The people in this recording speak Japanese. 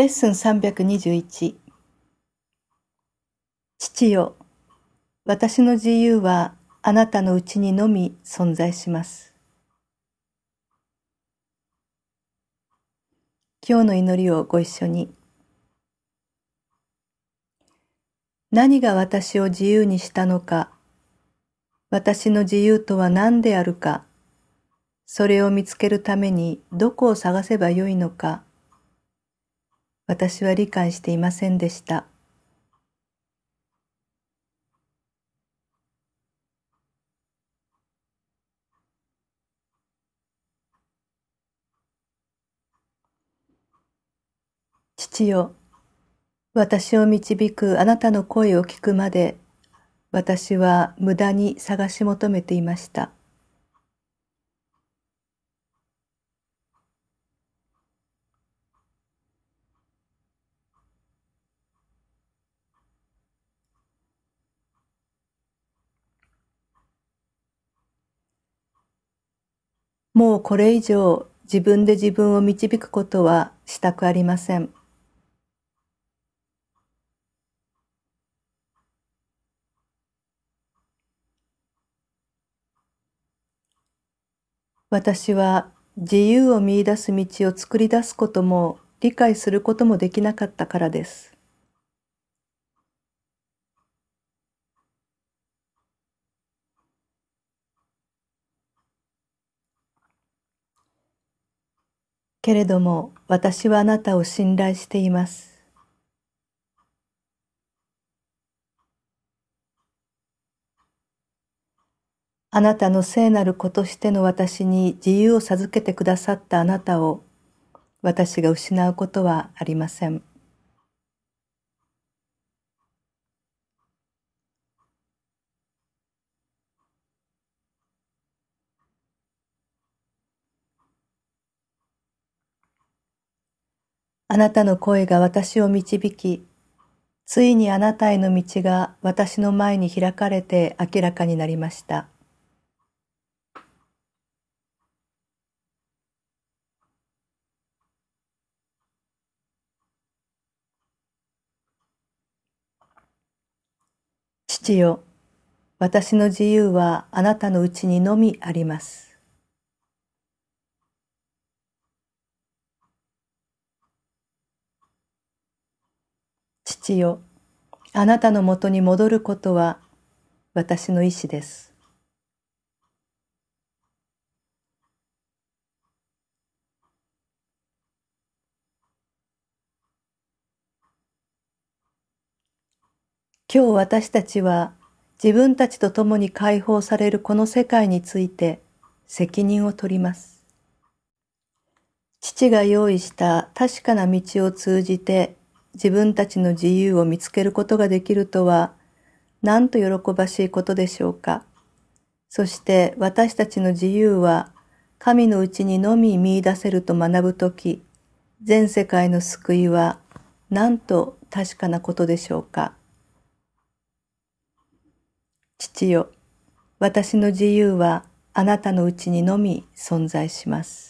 レッスン321父よ、私の自由はあなたのうちにのみ存在します。今日の祈りをご一緒に。何が私を自由にしたのか、私の自由とは何であるか、それを見つけるためにどこを探せばよいのか、私は理解していませんでした。父よ、私を導くあなたの声を聞くまで、私は無駄に探し求めていました。もうこれ以上自分で自分を導くことはしたくありません。私は自由を見出す道を作り出すことも理解することもできなかったからです。けれども私はあなたを信頼しています。あなたの聖なる子としての私に自由を授けてくださったあなたを私が失うことはありません。あなたの声が私を導き、ついにあなたへの道が私の前に開かれて明らかになりました。父よ、私の自由はあなたのうちにのみあります。よ、あなたのもとに戻ることは私の意志です。今日私たちは自分たちと共に解放されるこの世界について責任を取ります。父が用意した確かな道を通じて自分たちの自由を見つけることができるとは、なんと喜ばしいことでしょうか。そして私たちの自由は神のうちにのみ見出せると学ぶとき、全世界の救いはなんと確かなことでしょうか。父よ、私の自由はあなたのうちにのみ存在します。